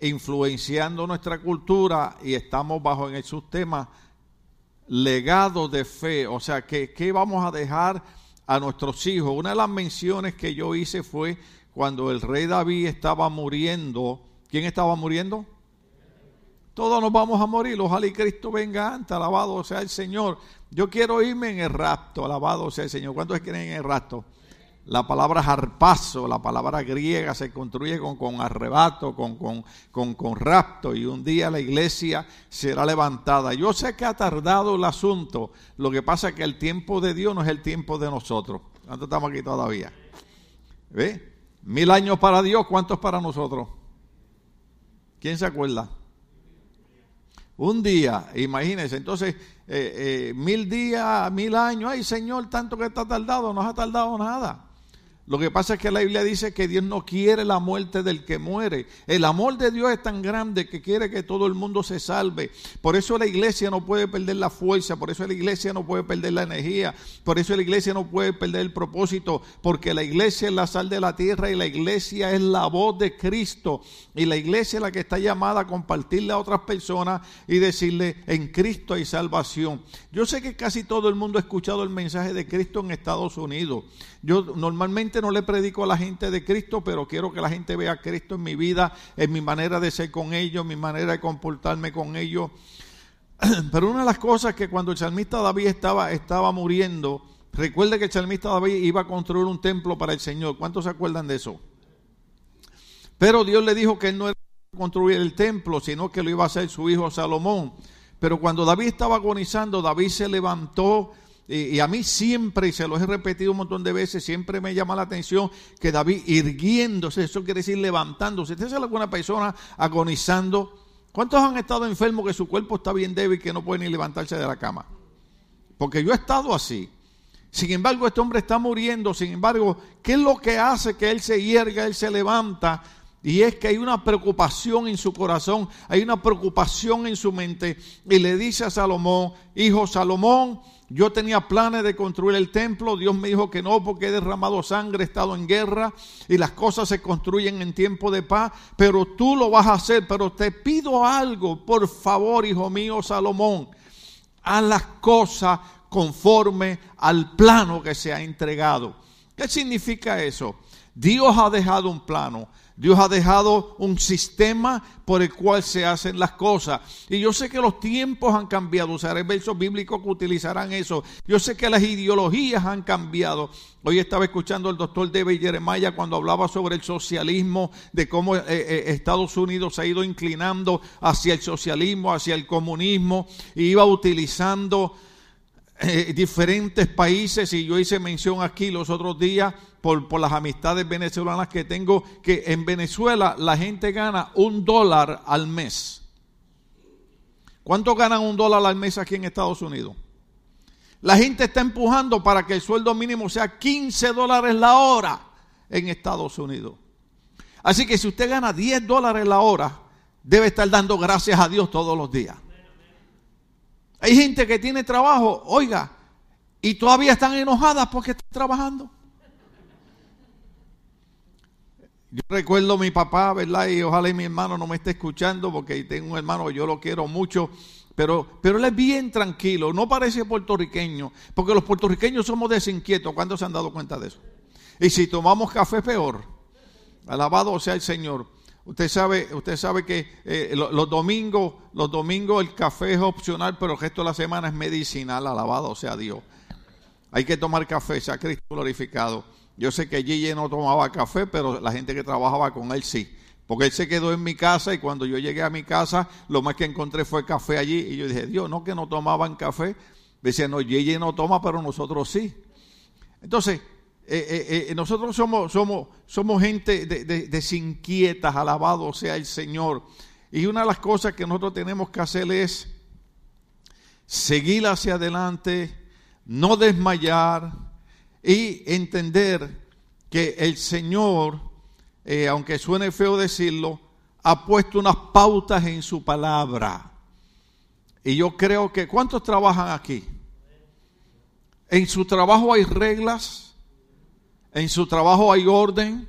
influenciando nuestra cultura y estamos bajo en el sistema legado de fe, o sea, que ¿qué vamos a dejar a nuestros hijos? Una de las menciones que yo hice fue cuando el rey David estaba muriendo. ¿Quién estaba muriendo? Todos nos vamos a morir, ojalá y Cristo venga antes, alabado sea el Señor. Yo quiero irme en el rapto, alabado sea el Señor. ¿Cuántos quieren en el rapto? La palabra harpazo, la palabra griega, se construye con, con arrebato, con, con, con, rapto, y un día la iglesia será levantada. Yo sé que ha tardado el asunto, lo que pasa es que el tiempo de Dios no es el tiempo de nosotros. ¿Cuántos estamos aquí todavía? ¿Ve? Mil años para Dios, ¿cuántos para nosotros? ¿Quién se acuerda? Un día, imagínense, entonces, eh, eh, mil días, mil años, ay Señor, tanto que está tardado, no ha tardado nada. Lo que pasa es que la Biblia dice que Dios no quiere la muerte del que muere. El amor de Dios es tan grande que quiere que todo el mundo se salve. Por eso la iglesia no puede perder la fuerza, por eso la iglesia no puede perder la energía, por eso la iglesia no puede perder el propósito, porque la iglesia es la sal de la tierra y la iglesia es la voz de Cristo. Y la iglesia es la que está llamada a compartirle a otras personas y decirle, en Cristo hay salvación. Yo sé que casi todo el mundo ha escuchado el mensaje de Cristo en Estados Unidos. Yo normalmente no le predico a la gente de Cristo, pero quiero que la gente vea a Cristo en mi vida, en mi manera de ser con ellos, mi manera de comportarme con ellos. Pero una de las cosas que cuando el salmista David estaba, estaba muriendo, recuerde que el salmista David iba a construir un templo para el Señor. ¿Cuántos se acuerdan de eso? Pero Dios le dijo que él no iba a construir el templo, sino que lo iba a hacer su hijo Salomón. Pero cuando David estaba agonizando, David se levantó y, a mí siempre, y se lo he repetido un montón de veces, siempre me llama la atención que David irguiéndose, eso quiere decir levantándose. Usted sabe alguna persona agonizando. ¿Cuántos han estado enfermos que su cuerpo está bien débil que no pueden ni levantarse de la cama? Porque yo he estado así. Sin embargo, este hombre está muriendo. Sin embargo, ¿qué es lo que hace que él se hierga, él se levanta? Y es que hay una preocupación en su corazón, hay una preocupación en su mente. Y le dice a Salomón, hijo Salomón, yo tenía planes de construir el templo, Dios me dijo que no porque he derramado sangre, he estado en guerra y las cosas se construyen en tiempo de paz, pero tú lo vas a hacer, pero te pido algo, por favor, hijo mío Salomón, haz las cosas conforme al plano que se ha entregado. ¿Qué significa eso? Dios ha dejado un plano, Dios ha dejado un sistema por el cual se hacen las cosas. Y yo sé que los tiempos han cambiado. Usaré versos bíblicos que utilizarán eso. Yo sé que las ideologías han cambiado. Hoy estaba escuchando al doctor David Jeremiah cuando hablaba sobre el socialismo, de cómo eh, eh, Estados Unidos se ha ido inclinando hacia el socialismo, hacia el comunismo, y iba utilizando eh, diferentes países y yo hice mención aquí los otros días por, por, las amistades venezolanas que tengo, que en Venezuela la gente gana un dólar al mes. ¿Cuánto ganan un dólar al mes aquí en Estados Unidos? La gente está empujando para que el sueldo mínimo sea 15 dólares la hora en Estados Unidos. Así que si usted gana 10 dólares la hora, debe estar dando gracias a Dios todos los días. Hay gente que tiene trabajo, oiga, y todavía están enojadas porque están trabajando. Yo recuerdo a mi papá, ¿verdad? Y ojalá mi hermano no me esté escuchando porque tengo un hermano, yo lo quiero mucho, pero, pero él es bien tranquilo, no parece puertorriqueño, porque los puertorriqueños somos desinquietos. ¿Cuántos se han dado cuenta de eso? Y si tomamos café, peor. Alabado sea el Señor. Usted sabe, usted sabe que eh, los, domingos, los domingos el café es opcional, pero el resto de la semana es medicinal, alabado sea Dios. Hay que tomar café, sea Cristo glorificado. Yo sé que Gigi no tomaba café, pero la gente que trabajaba con él sí. Porque él se quedó en mi casa y cuando yo llegué a mi casa, lo más que encontré fue café allí. Y yo dije, Dios, no que no tomaban café. Decía, no, Gigi no toma, pero nosotros sí. Entonces, eh, eh, eh, nosotros somos, somos, somos gente desinquietas, de, alabado sea el Señor. Y una de las cosas que nosotros tenemos que hacer es seguir hacia adelante, no desmayar y entender que el Señor, aunque suene feo decirlo, ha puesto unas pautas en su palabra. Y yo creo que, ¿cuántos trabajan aquí? En su trabajo hay reglas en su trabajo hay orden.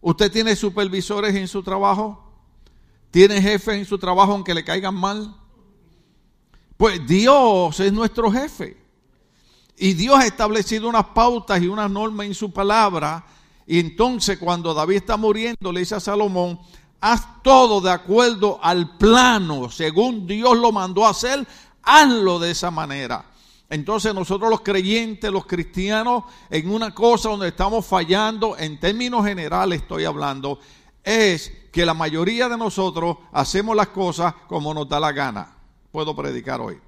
Usted tiene supervisores en su trabajo. ¿Tiene jefe en su trabajo aunque le caigan mal? Pues Dios es nuestro jefe. Y Dios ha establecido unas pautas y unas normas en su palabra. Y entonces cuando David está muriendo, le dice a Salomón, haz todo de acuerdo al plano, según Dios lo mandó a hacer, hazlo de esa manera. Entonces nosotros los creyentes, los cristianos, en una cosa donde estamos fallando, en términos generales estoy hablando, es que la mayoría de nosotros hacemos las cosas como nos da la gana. Puedo predicar hoy.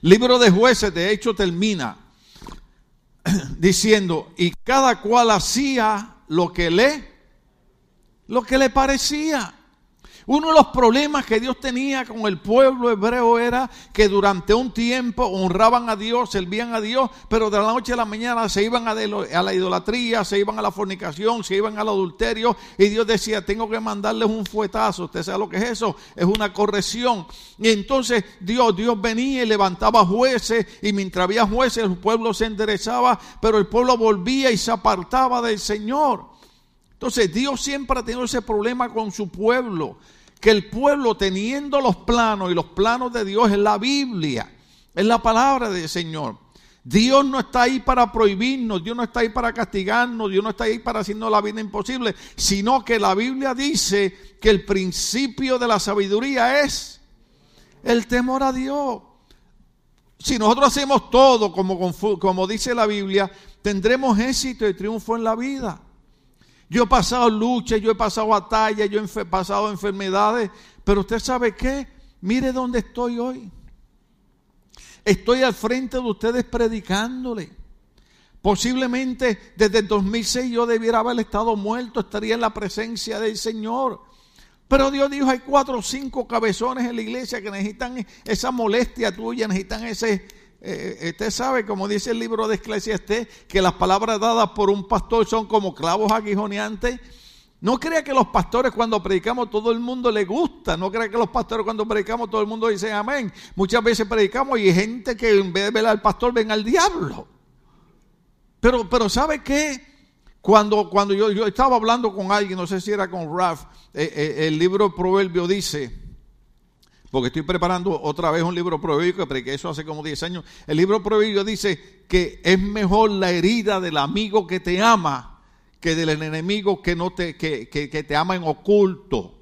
Libro de jueces, de hecho, termina diciendo, y cada cual hacía lo que le, lo que le parecía. Uno de los problemas que Dios tenía con el pueblo hebreo era que durante un tiempo honraban a Dios, servían a Dios, pero de la noche a la mañana se iban a, la idolatría, se iban a la fornicación, se iban al adulterio y Dios decía, tengo que mandarles un fuetazo. ¿Usted sabe lo que es eso? Es una corrección. Y entonces Dios, Dios venía y levantaba jueces y mientras había jueces el pueblo se enderezaba, pero el pueblo volvía y se apartaba del Señor. Entonces Dios siempre ha tenido ese problema con su pueblo, que el pueblo teniendo los planos y los planos de Dios en la Biblia, es la palabra del Señor. Dios no está ahí para prohibirnos, Dios no está ahí para castigarnos, Dios no está ahí para hacernos la vida imposible, sino que la Biblia dice que el principio de la sabiduría es el temor a Dios. Si nosotros hacemos todo como, como dice la Biblia, tendremos éxito y triunfo en la vida. Yo he pasado luchas, yo he pasado batallas, yo he pasado enfermedades, pero usted sabe qué, mire dónde estoy hoy. Estoy al frente de ustedes predicándole. Posiblemente desde el 2006 yo debiera haber estado muerto, estaría en la presencia del Señor. Pero Dios dijo, hay cuatro o cinco cabezones en la iglesia que necesitan esa molestia tuya, necesitan ese, eh, usted sabe, como dice el libro de Eclesiastés, que las palabras dadas por un pastor son como clavos aguijoneantes. No crea que los pastores cuando predicamos todo el mundo le gusta. No crea que los pastores cuando predicamos todo el mundo dice amén. Muchas veces predicamos y hay gente que en vez de ver al pastor ven al diablo. Pero, pero ¿sabe qué? Cuando, cuando yo, yo estaba hablando con alguien, no sé si era con Raf, eh, eh, el libro Proverbio dice, porque estoy preparando otra vez un libro proverbio que eso hace como 10 años. El libro proverbio dice que es mejor la herida del amigo que te ama que del enemigo que, no te, que, te ama en oculto. O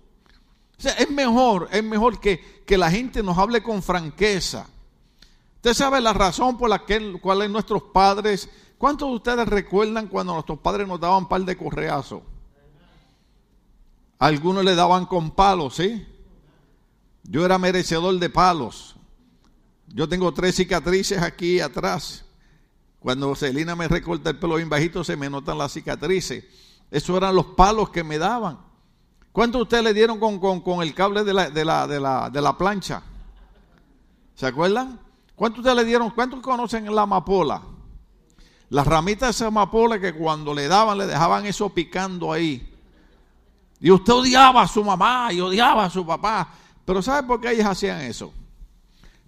sea, es mejor, es mejor que, que la gente nos hable con franqueza. Usted sabe la razón por la que, cuál es nuestros padres. ¿Cuántos de ustedes recuerdan cuando nuestros padres nos daban un par de correazos? Algunos le daban con palos, ¿sí? Yo era merecedor de palos. Yo tengo tres cicatrices aquí atrás. Cuando Celina me recorta el pelo bien bajito, se me notan las cicatrices. Esos eran los palos que me daban. ¿Cuántos ustedes le dieron con, el cable de la, de, la, de, la, de la plancha? ¿Se acuerdan? ¿Cuántos ustedes le dieron? ¿Cuántos conocen la amapola? Las ramitas de esa amapola que cuando le daban, le dejaban eso picando ahí. Y usted odiaba a su mamá y odiaba a su papá. Pero ¿sabe por qué ellos hacían eso?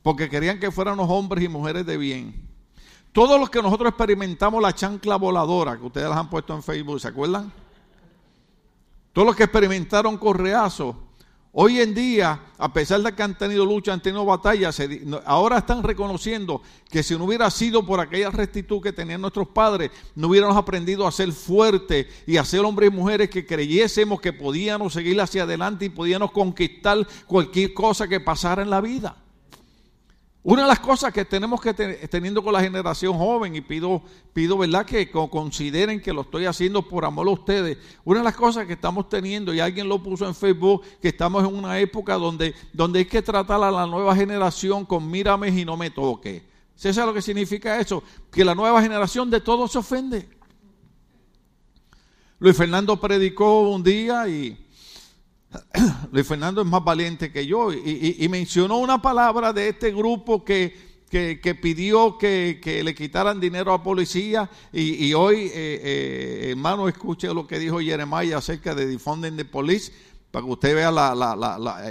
Porque querían que fuéramos hombres y mujeres de bien. Todos los que nosotros experimentamos la chancla voladora, que ustedes las han puesto en Facebook, ¿se acuerdan? Todos los que experimentaron correazo, hoy en día, a pesar de que han tenido lucha, han tenido batallas, ahora están reconociendo que si no hubiera sido por aquella rectitud que tenían nuestros padres, no hubiéramos aprendido a ser fuertes y a ser hombres y mujeres que creyésemos que podíamos seguir hacia adelante y podíamos conquistar cualquier cosa que pasara en la vida. Una de las cosas que tenemos que tener teniendo con la generación joven, y pido, pido ¿verdad? que consideren que lo estoy haciendo por amor a ustedes, una de las cosas que estamos teniendo, y alguien lo puso en Facebook, que estamos en una época donde, donde hay que tratar a la nueva generación con mírame y no me toque. ¿Se sabe lo que significa eso? Que la nueva generación de todo se ofende. Luis Fernando predicó un día y Luis Fernando es más valiente que yo y, mencionó una palabra de este grupo que, que, pidió que, le quitaran dinero a la policía y, hoy, eh, eh, hermano, escuche lo que dijo Jeremiah acerca de Defunding the Police para que usted vea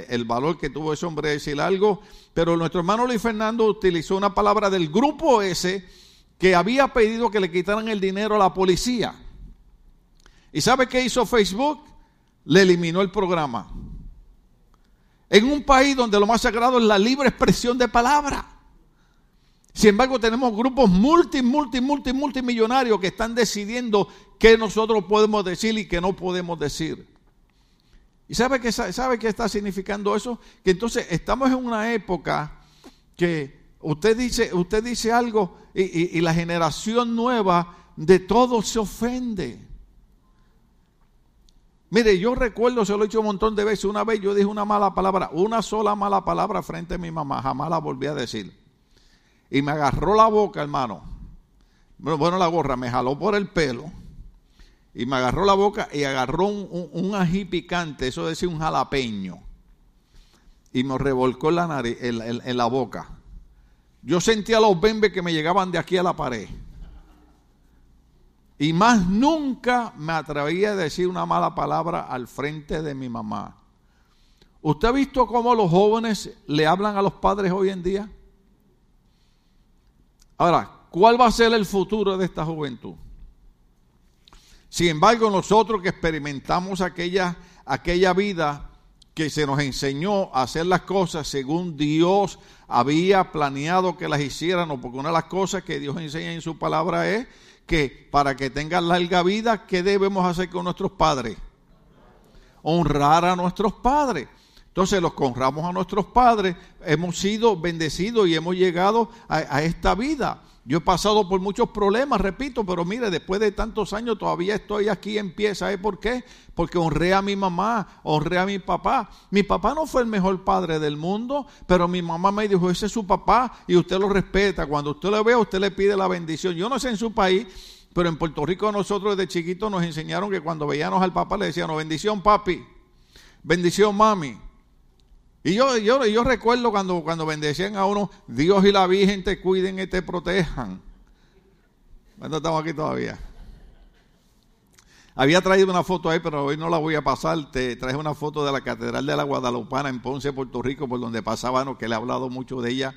el valor que tuvo ese hombre de decir algo. Pero nuestro hermano Luis Fernando utilizó una palabra del grupo ese que había pedido que le quitaran el dinero a la policía. ¿Y sabe qué hizo Facebook? Le eliminó el programa. En un país donde lo más sagrado es la libre expresión de palabra. Sin embargo, tenemos grupos multi, multi, multi, multimillonarios que están decidiendo qué nosotros podemos decir y qué no podemos decir. ¿Y sabe qué, sabe qué está significando eso? Que entonces estamos en una época que usted dice, usted dice algo y, y la generación nueva de todo se ofende. Mire, yo recuerdo, se lo he dicho un montón de veces, una vez yo dije una mala palabra, una sola mala palabra frente a mi mamá, jamás la volví a decir. Y me agarró la boca, hermano. Bueno, la gorra, me jaló por el pelo. Y me agarró la boca y agarró un, ají picante, eso decía un jalapeño. Y me revolcó en la, nariz, en la boca. Yo sentía los bembes que me llegaban de aquí a la pared. Y más nunca me atrevía a decir una mala palabra al frente de mi mamá. ¿Usted ha visto cómo los jóvenes le hablan a los padres hoy en día? Ahora, ¿cuál va a ser el futuro de esta juventud? Sin embargo, nosotros que experimentamos aquella, aquella vida que se nos enseñó a hacer las cosas según Dios había planeado que las hiciéramos, porque una de las cosas que Dios enseña en su palabra es que para que tengan larga vida, ¿qué debemos hacer con nuestros padres? Honrar a nuestros padres. Entonces los honramos a nuestros padres, hemos sido bendecidos y hemos llegado a, esta vida. Yo he pasado por muchos problemas, repito, pero mire, después de tantos años todavía estoy aquí en pie. ¿Sabe por qué? Porque honré a mi mamá, honré a mi papá. Mi papá no fue el mejor padre del mundo, pero mi mamá me dijo, ese es su papá y usted lo respeta. Cuando usted lo ve, usted le pide la bendición. Yo no sé en su país, pero en Puerto Rico nosotros desde chiquitos nos enseñaron que cuando veíamos al papá le decíamos, bendición papi, bendición mami. Y yo, yo, yo recuerdo cuando, cuando bendecían a uno, Dios y la Virgen te cuiden y te protejan. Bueno, estamos aquí todavía. Había traído una foto ahí, pero hoy no la voy a pasar. Te traje una foto de la Catedral de la Guadalupana en Ponce, Puerto Rico, por donde pasaban, que le he hablado mucho de ella.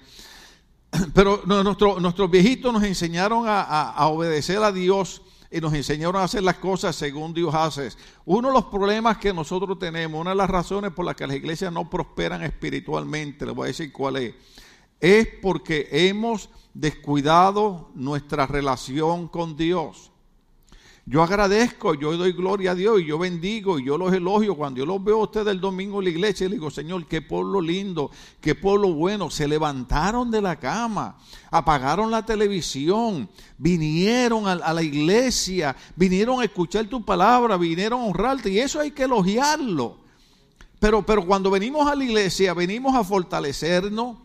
Pero nuestros viejitos nos enseñaron a, obedecer a Dios y nos enseñaron a hacer las cosas según Dios hace. Uno de los problemas que nosotros tenemos, una de las razones por las que las iglesias no prosperan espiritualmente, les voy a decir cuál es, es porque hemos descuidado nuestra relación con Dios. Yo agradezco, yo doy gloria a Dios y yo bendigo y yo los elogio. Cuando yo los veo a ustedes el domingo en la iglesia, le digo, Señor, qué pueblo lindo, qué pueblo bueno. Se levantaron de la cama, apagaron la televisión, vinieron a, la iglesia, vinieron a escuchar tu palabra, vinieron a honrarte y eso hay que elogiarlo. Pero, pero cuando venimos a la iglesia, venimos a fortalecernos,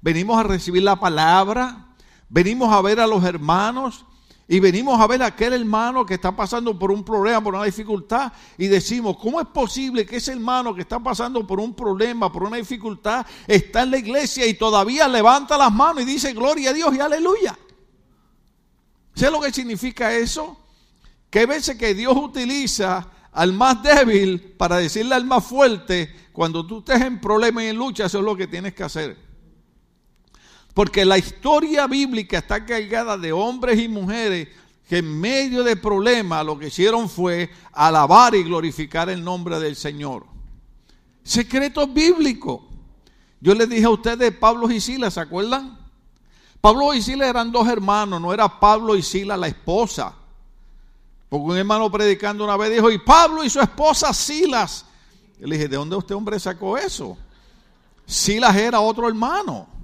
venimos a recibir la palabra, venimos a ver a los hermanos y venimos a ver a aquel hermano que está pasando por un problema, por una dificultad, y decimos, ¿cómo es posible que ese hermano que está pasando por un problema, por una dificultad, está en la iglesia y todavía levanta las manos y dice, gloria a Dios y aleluya? ¿Sé lo que significa eso? Que veces que Dios utiliza al más débil para decirle al más fuerte, cuando tú estés en problema y en lucha, eso es lo que tienes que hacer. Porque la historia bíblica está cargada de hombres y mujeres que en medio de problemas lo que hicieron fue alabar y glorificar el nombre del Señor. Secreto bíblico. Yo les dije a ustedes Pablo y Silas, ¿se acuerdan? Pablo y Silas eran dos hermanos, no era Pablo y Silas la esposa. Porque un hermano predicando una vez dijo, y Pablo y su esposa Silas. Le dije, ¿de dónde usted hombre sacó eso? Silas era otro hermano.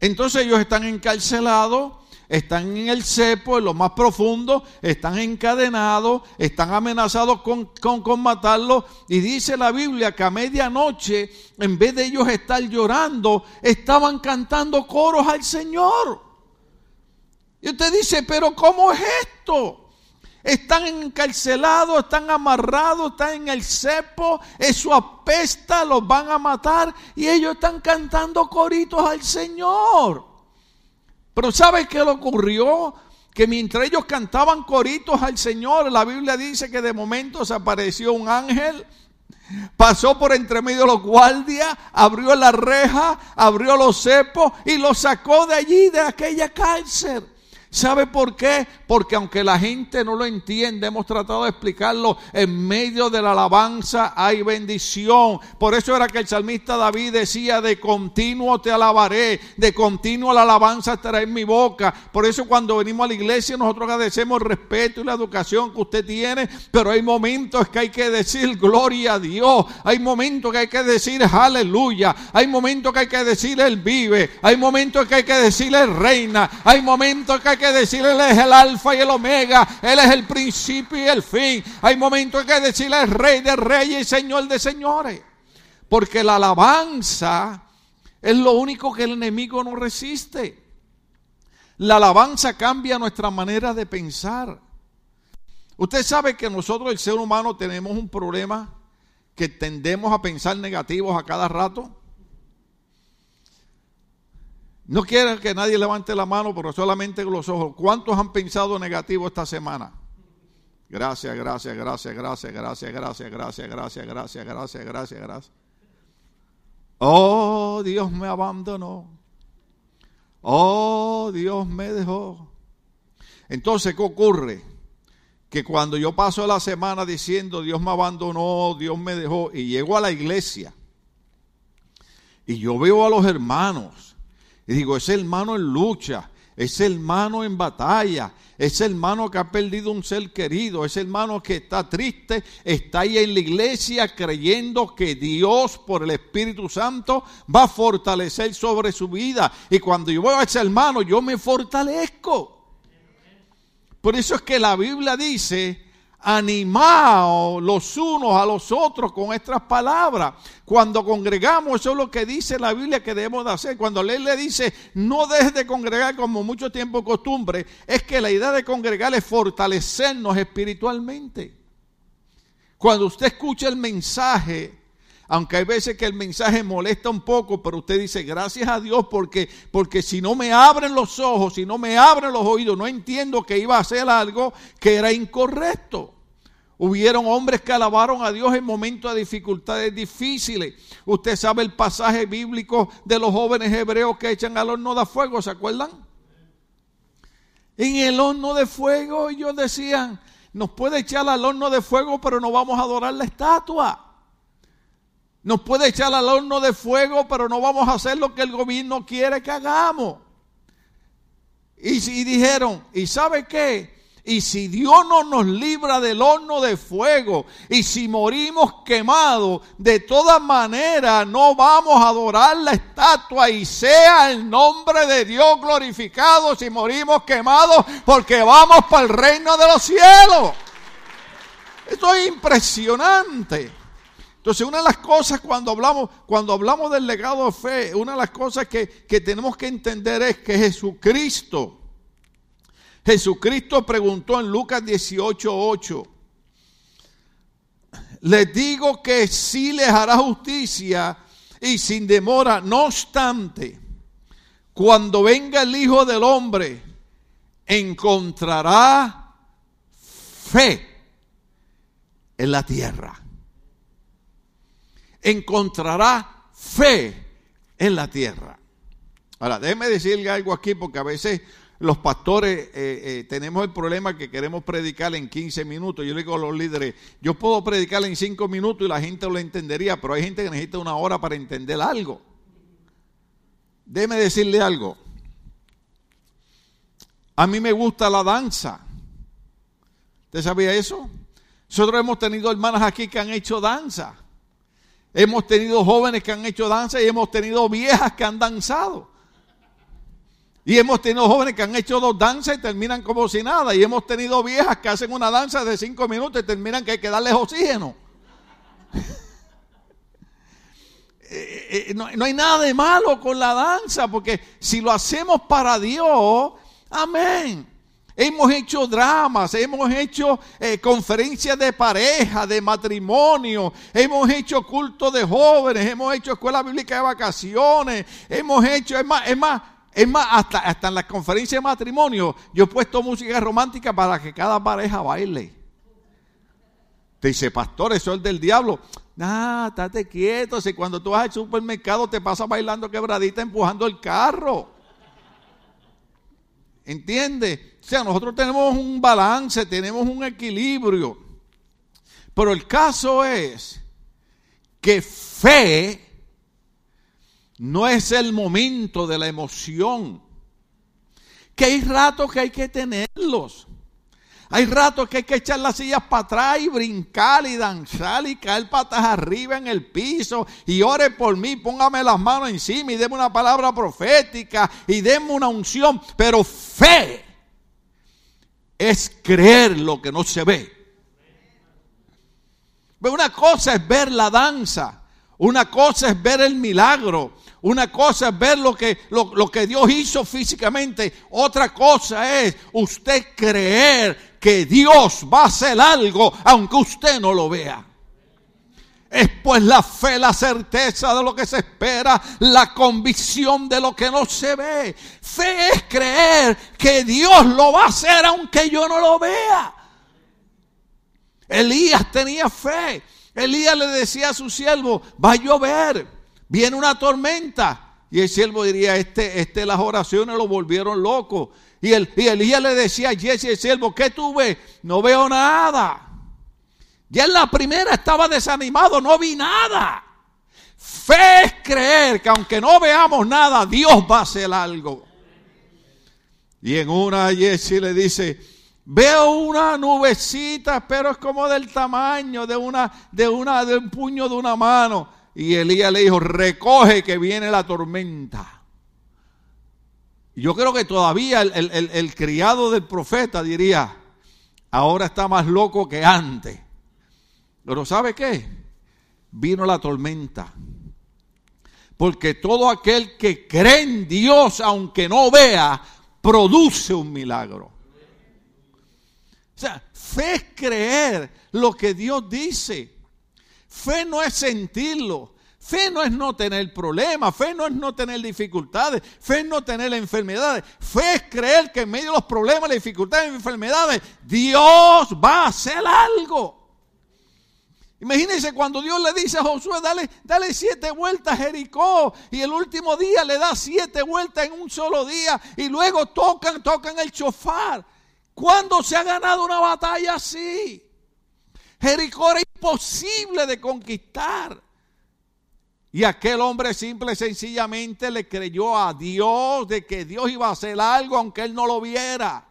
Entonces ellos están encarcelados, están en el cepo, en lo más profundo, están encadenados, están amenazados con, con, matarlos. Y dice la Biblia que a medianoche, en vez de ellos estar llorando, estaban cantando coros al Señor. Y usted dice, pero ¿cómo es esto? Están encarcelados, están amarrados, están en el cepo, eso apesta, los van a matar y ellos están cantando coritos al Señor. Pero ¿sabe qué le ocurrió? Que mientras ellos cantaban coritos al Señor, la Biblia dice que de momento se apareció un ángel, pasó por entre medio de los guardias, abrió la reja, abrió los cepos y los sacó de allí, de aquella cárcel. ¿Sabe por qué? Porque aunque la gente no lo entiende, hemos tratado de explicarlo, en medio de la alabanza hay bendición. Por eso era que el salmista David decía, de continuo te alabaré, de continuo la alabanza estará en mi boca. Por eso cuando venimos a la iglesia nosotros agradecemos el respeto y la educación que usted tiene, pero hay momentos que hay que decir gloria a Dios, hay momentos que hay que decir aleluya, hay momentos que hay que decir él vive, hay momentos que hay que decir él reina, hay momentos que hay que que decirle Él es el alfa y el omega, Él es el principio y el fin. Hay momentos en que decirle es rey de reyes y señor de señores. Porque la alabanza es lo único que el enemigo no resiste. La alabanza cambia nuestra manera de pensar. Usted sabe que nosotros, el ser humano, tenemos un problema que tendemos a pensar negativos a cada rato. No quiero que nadie levante la mano, pero solamente los ojos. ¿Cuántos han pensado negativo esta semana? Gracias, gracias, gracias, gracias, gracias, gracias, gracias, gracias, gracias, gracias, gracias, gracias. Oh, Dios me abandonó. Oh, Dios me dejó. Entonces, ¿qué ocurre? Que cuando yo paso la semana diciendo Dios me abandonó, Dios me dejó, y llego a la iglesia, y yo veo a los hermanos, y digo, ese hermano en lucha, ese hermano en batalla, ese hermano que ha perdido un ser querido, ese hermano que está triste, está ahí en la iglesia creyendo que Dios por el Espíritu Santo va a fortalecer sobre su vida. Y cuando yo veo a ese hermano, yo me fortalezco. Por eso es que la Biblia dice animaos los unos a los otros con estas palabras. Cuando congregamos, eso es lo que dice la Biblia que debemos de hacer. Cuando él le dice, no dejes de congregar como mucho tiempo costumbre, es que la idea de congregar es fortalecernos espiritualmente. Cuando usted escucha el mensaje, aunque hay veces que el mensaje molesta un poco, pero usted dice, gracias a Dios, porque, porque si no me abren los ojos, si no me abren los oídos, no entiendo que iba a hacer algo que era incorrecto. Hubieron hombres que alabaron a Dios en momentos de dificultades difíciles. Usted sabe el pasaje bíblico de los jóvenes hebreos que echan al horno de fuego, ¿se acuerdan? En el horno de fuego ellos decían, nos puede echar al horno de fuego, pero no vamos a adorar la estatua. Nos puede echar al horno de fuego, pero no vamos a hacer lo que el gobierno quiere que hagamos. Y, dijeron, ¿y sabe qué? Y si Dios no nos libra del horno de fuego y si morimos quemados, de todas maneras no vamos a adorar la estatua y sea el nombre de Dios glorificado si morimos quemados porque vamos para el reino de los cielos. Esto es impresionante. Entonces, una de las cosas cuando hablamos, cuando hablamos del legado de fe, una de las cosas que, que tenemos que entender es que Jesucristo Jesucristo preguntó en Lucas 18:8, les digo que sí les hará justicia y sin demora, no obstante, cuando venga el Hijo del Hombre, encontrará fe en la tierra. Encontrará fe en la tierra. Ahora, déjeme decirle algo aquí porque a veces los pastores eh, eh, tenemos el problema que queremos predicar en 15 minutos. Yo le digo a los líderes, yo puedo predicar en 5 minutos y la gente lo entendería, pero hay gente que necesita una hora para entender algo. Déjeme decirle algo. A mí me gusta la danza. ¿Usted sabía eso? Nosotros hemos tenido hermanas aquí que han hecho danza. Hemos tenido jóvenes que han hecho danza y hemos tenido viejas que han danzado. Y hemos tenido jóvenes que han hecho dos danzas y terminan como si nada. Y hemos tenido viejas que hacen una danza de cinco minutos y terminan que hay que darles oxígeno. Eh, eh, eh, no, hay nada de malo con la danza, porque si lo hacemos para Dios, amén. Hemos hecho dramas, hemos hecho conferencias de pareja, de matrimonio, hemos hecho culto de jóvenes, hemos hecho escuela bíblica de vacaciones, hemos hecho, es más, es más, es más, hasta, hasta en las conferencias de matrimonio, yo he puesto música romántica para que cada pareja baile. Te dice, pastor, eso es del diablo. Nah, estate quieto. Si cuando tú vas al supermercado te pasas bailando quebradita empujando el carro. ¿Entiende? O sea, nosotros tenemos un balance, tenemos un equilibrio. Pero el caso es que fe no es el momento de la emoción. Que hay ratos que hay que tenerlos. Hay ratos que hay que echar las sillas para atrás y brincar y danzar y caer patas arriba en el piso y ore por mí, póngame las manos encima y deme una palabra profética y deme una unción. Pero fe es creer lo que no se ve. Una cosa es ver la danza, una cosa es ver el milagro, una cosa es ver lo que, lo, que Dios hizo físicamente. Otra cosa es usted creer que Dios va a hacer algo aunque usted no lo vea. Es pues la fe, la certeza de lo que se espera, la convicción de lo que no se ve. Fe es creer que Dios lo va a hacer aunque yo no lo vea. Elías tenía fe. Elías le decía a su siervo, va a llover viene una tormenta. Y el siervo diría, este, este las oraciones lo volvieron loco. Y, el, y Elías le decía a Jesse, el siervo, ¿qué tú ves? No veo nada. Ya en la primera estaba desanimado, no vi nada. Fe es creer que aunque no veamos nada, Dios va a hacer algo. Y en una Jesse le dice, veo una nubecita, pero es como del tamaño de una, de una, de un puño de una mano. Y Elías le dijo, recoge que viene la tormenta. Yo creo que todavía el, criado del profeta diría, ahora está más loco que antes. Pero ¿sabe qué? Vino la tormenta. Porque todo aquel que cree en Dios, aunque no vea, produce un milagro. O sea, fe es creer lo que Dios dice. Fe no es sentirlo. Fe no es no tener problemas, fe no es no tener dificultades, fe es no tener enfermedades. Fe es creer que en medio de los problemas, las dificultades y enfermedades, Dios va a hacer algo. Imagínense cuando Dios le dice a Josué, dale, dale siete vueltas a Jericó. Y el último día le da siete vueltas en un solo día. Y luego tocan, tocan el chofar. ¿Cuándo se ha ganado una batalla así? Jericó era imposible de conquistar. Y aquel hombre simple y sencillamente le creyó a Dios de que Dios iba a hacer algo aunque él no lo viera.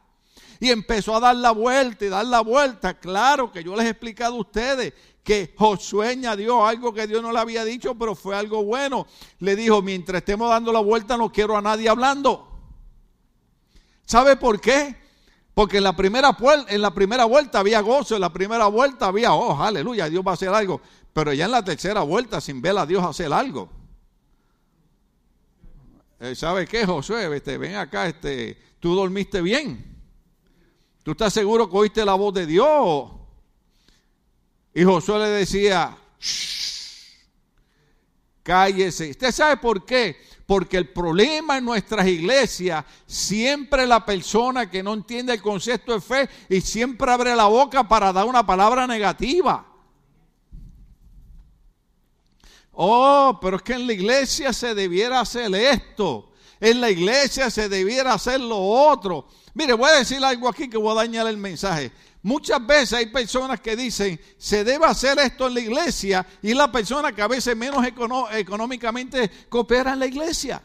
Y empezó a dar la vuelta y dar la vuelta. Claro que yo les he explicado a ustedes que Josué añadió algo que Dios no le había dicho, pero fue algo bueno. Le dijo, mientras estemos dando la vuelta no quiero a nadie hablando. ¿Sabe por qué? Porque en la, primera, en la primera vuelta había gozo, en la primera vuelta había, oh, aleluya, Dios va a hacer algo. Pero ya en la tercera vuelta, sin ver a Dios hacer algo. Eh, ¿Sabe qué, Josué? Este, ven acá, este, tú dormiste bien. ¿Tú estás seguro que oíste la voz de Dios? Y Josué le decía, cállese. ¿Usted sabe por qué? Porque el problema en nuestras iglesias, siempre la persona que no entiende el concepto de fe y siempre abre la boca para dar una palabra negativa. Oh, pero es que en la iglesia se debiera hacer esto. En la iglesia se debiera hacer lo otro. Mire, voy a decir algo aquí que voy a dañar el mensaje. Muchas veces hay personas que dicen, se debe hacer esto en la iglesia y la persona que a veces menos económicamente coopera en la iglesia.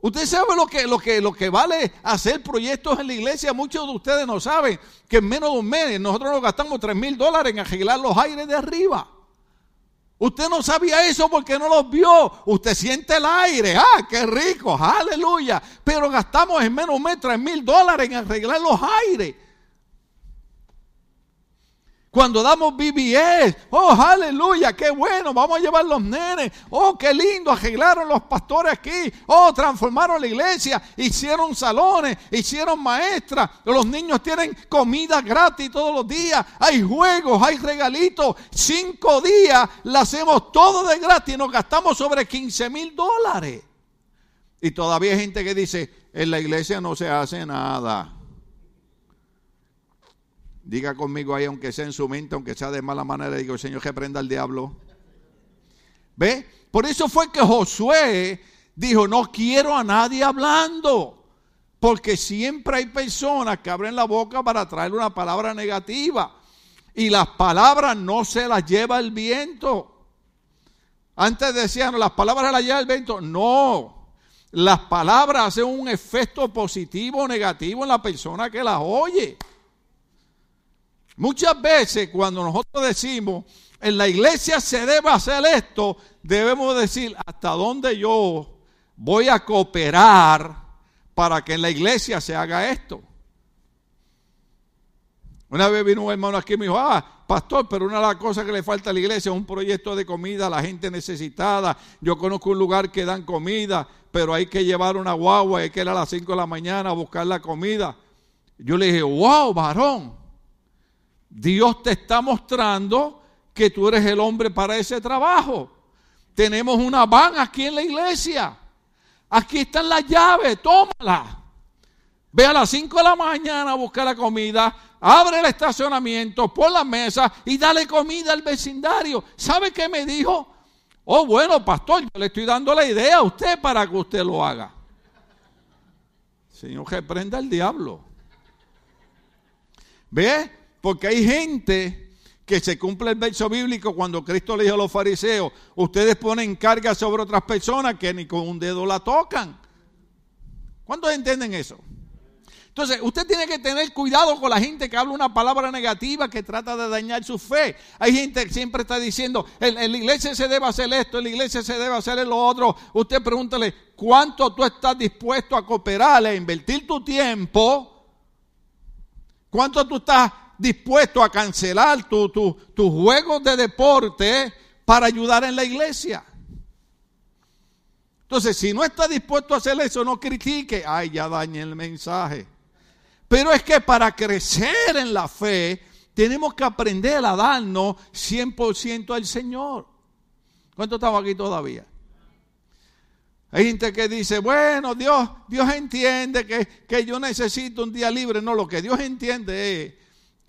Usted sabe lo que, lo, que, lo que vale hacer proyectos en la iglesia. Muchos de ustedes no saben que en menos de un mes nosotros nos gastamos 3 mil dólares en arreglar los aires de arriba. Usted no sabía eso porque no los vio. Usted siente el aire. ¡Ah, qué rico! ¡Aleluya! Pero gastamos en menos de 3 mil dólares en arreglar los aires. Cuando damos BBS, oh, aleluya, qué bueno, vamos a llevar los nenes. Oh, qué lindo, arreglaron los pastores aquí. Oh, transformaron la iglesia, hicieron salones, hicieron maestras. Los niños tienen comida gratis todos los días. Hay juegos, hay regalitos. Cinco días la hacemos todo de gratis. Nos gastamos sobre 15 mil dólares. Y todavía hay gente que dice, en la iglesia no se hace nada. Diga conmigo ahí, aunque sea en su mente, aunque sea de mala manera, digo, Señor, que prenda al diablo. ¿Ve? Por eso fue que Josué dijo, no quiero a nadie hablando. Porque siempre hay personas que abren la boca para traer una palabra negativa. Y las palabras no se las lleva el viento. Antes decían, las palabras las lleva el viento. No. Las palabras hacen un efecto positivo o negativo en la persona que las oye. Muchas veces cuando nosotros decimos, en la iglesia se debe hacer esto, debemos decir hasta dónde yo voy a cooperar para que en la iglesia se haga esto. Una vez vino un hermano aquí y me dijo, ah, pastor, pero una de las cosas que le falta a la iglesia es un proyecto de comida la gente necesitada. Yo conozco un lugar que dan comida, pero hay que llevar una guagua, hay que ir a las 5 de la mañana a buscar la comida. Yo le dije, wow, varón, Dios te está mostrando que tú eres el hombre para ese trabajo. Tenemos una van aquí en la iglesia. Aquí están las llaves, tómala. Ve a las 5 de la mañana a buscar la comida, abre el estacionamiento, pon la mesa y dale comida al vecindario. ¿Sabe qué me dijo? Oh, bueno, pastor, yo le estoy dando la idea a usted para que usted lo haga. Señor, que prenda el diablo. ¿Ve? Porque hay gente que se cumple el verso bíblico cuando Cristo le dijo a los fariseos, ustedes ponen carga sobre otras personas que ni con un dedo la tocan. ¿Cuántos entienden eso? Entonces, usted tiene que tener cuidado con la gente que habla una palabra negativa que trata de dañar su fe. Hay gente que siempre está diciendo, en, la iglesia se debe hacer esto, en la iglesia se debe hacer lo otro. Usted pregúntale, ¿cuánto tú estás dispuesto a cooperar, a invertir tu tiempo? ¿Cuánto tú estás dispuesto a cancelar tus tu, juegos de deporte para ayudar en la iglesia. Entonces, si no está dispuesto a hacer eso, no critique. Ay, ya dañe el mensaje. Pero es que para crecer en la fe, tenemos que aprender a darnos 100% al Señor. ¿Cuánto estamos aquí todavía? Hay gente que dice, bueno, Dios, Dios entiende que, que yo necesito un día libre. No, lo que Dios entiende es